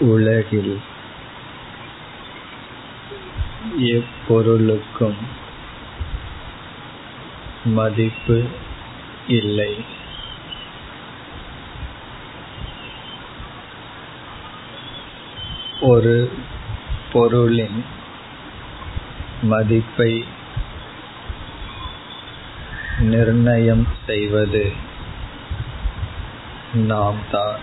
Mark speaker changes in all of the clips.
Speaker 1: உலகில் எப்பொருளுக்கும் மதிப்பு இல்லை. ஒரு பொருளின் மதிப்பை நிர்ணயம் செய்வது நாம் தான்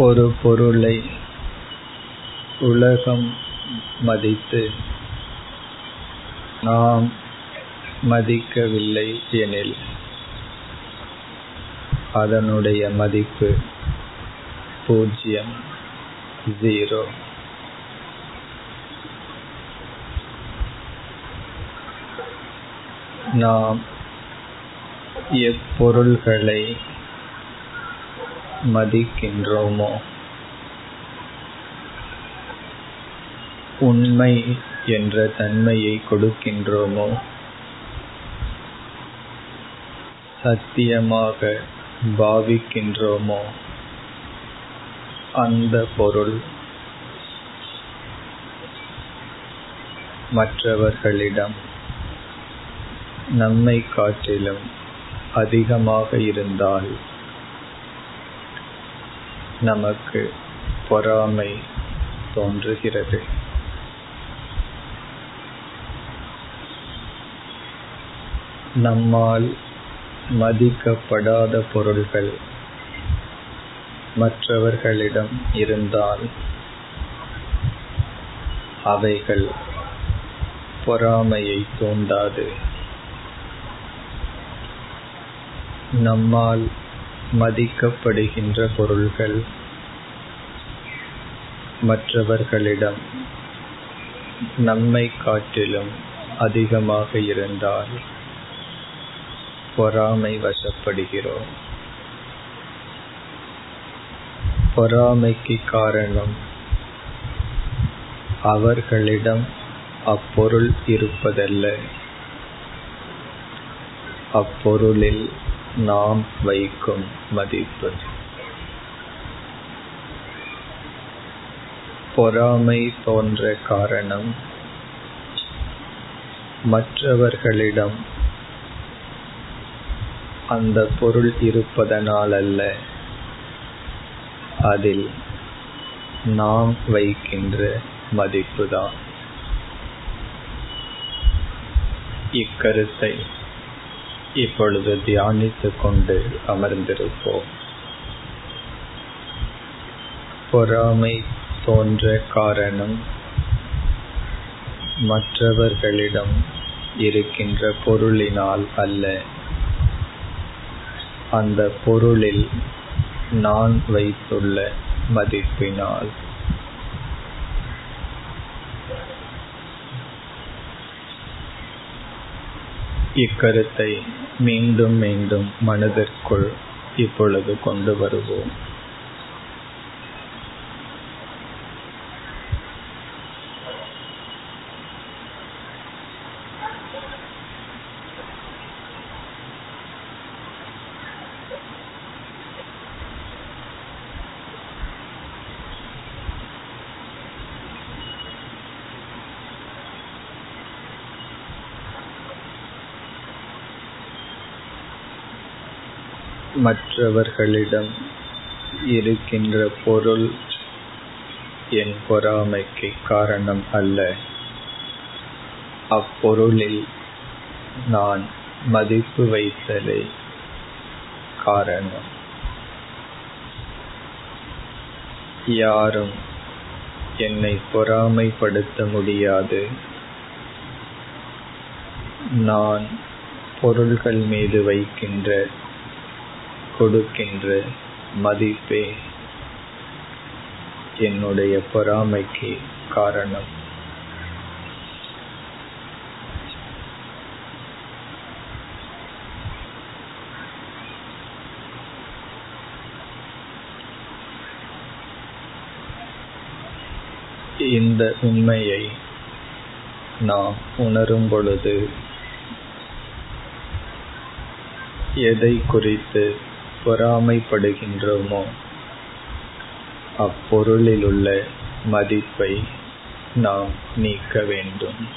Speaker 1: ஒரு பொருளை உலகம் மதித்து நாம் மதிக்கவில்லை எனில் அதனுடைய மதிப்பு பூஜ்ஜியம் ஜீரோ. நாம் எப்பொருள்களை மதிக்கின்றோமோ? உண்மை என்ற தன்மையை கொடுக்கின்றோமோ? சத்தியமாக பாவிக்கின்றோமோ? அந்த பொருள் மற்றவர்களிடம் நம்மை காட்டிலும் அதிகமாக இருந்தால் நமக்கு பொறாமை தோன்றுகிறது. நம்மால் மதிக்கப்படாத பொருள்கள் மற்றவர்களிடம் இருந்தால் அவைகள் பொறாமையை தூண்டாது. நம்மால் மதிக்கப்படுகின்ற பொருள்கள் மற்றவர்களிடம் நம்மை காட்டிலும் அதிகமாக இருந்தால் பொறாமை வசப்படுகிறோம். பொறாமைக்கு காரணம் அவர்களிடம் அப்பொருள் இருப்பதல்ல. அப்பொருளில் நாம் வைக்கும் மதிப்பு. பொறாமை தோன்ற காரணம் மற்றவர்களிடம் அந்த பொருள் இருப்பதனால் அல்ல. அதில் நாம் வைக்கின்ற மதிப்புதான். இக்கருத்தை இப்பொழுது தியானித்துக் கொண்டு அமர்ந்திருப்போம். பொறாமை தோன்ற காரணம் மற்றவர்களிடம் இருக்கின்ற பொருளினால் அல்ல. அந்த பொருளில் நான் வைத்துள்ள மதிப்பினால். இக்கருத்தை மீண்டும் மீண்டும் மனதிற்குள் இப்பொழுது கொண்டு வருவோம். மற்றவர்களிடம் இருக்கின்ற பொருள் என் பொறாமைக்கு காரணம் அல்ல. அப்பொருளில் நான் மதிப்பு வைத்தலே காரணம். யாரும் என்னை பொறாமைப்படுத்த முடியாது. நான் பொருள்கள் மீது வைக்கின்ற கொடுக்கின்ற மதிப்பே என்னுடைய பொறாமைக்கு காரணம். இந்த உண்மையை நாம் உணரும் பொழுது எதை குறித்து பொறாமைப்படுகின்றோமோ? அப்பொருளில் உள்ள மதிப்பை நாம் நீக்க வேண்டும்.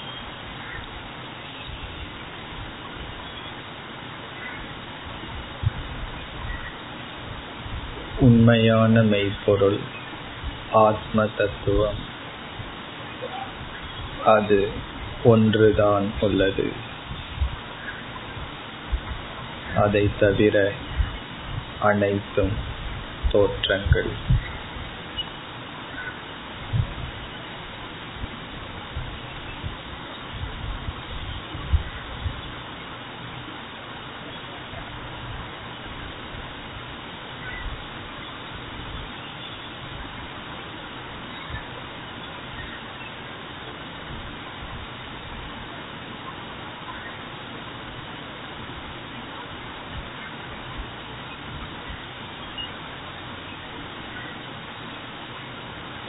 Speaker 1: உண்மையான மெய்ப்பொருள் ஆத்ம தத்துவம் அது ஒன்றுதான் உள்ளது. அதை தவிர அனைத்தும் தோற்றங்கள்.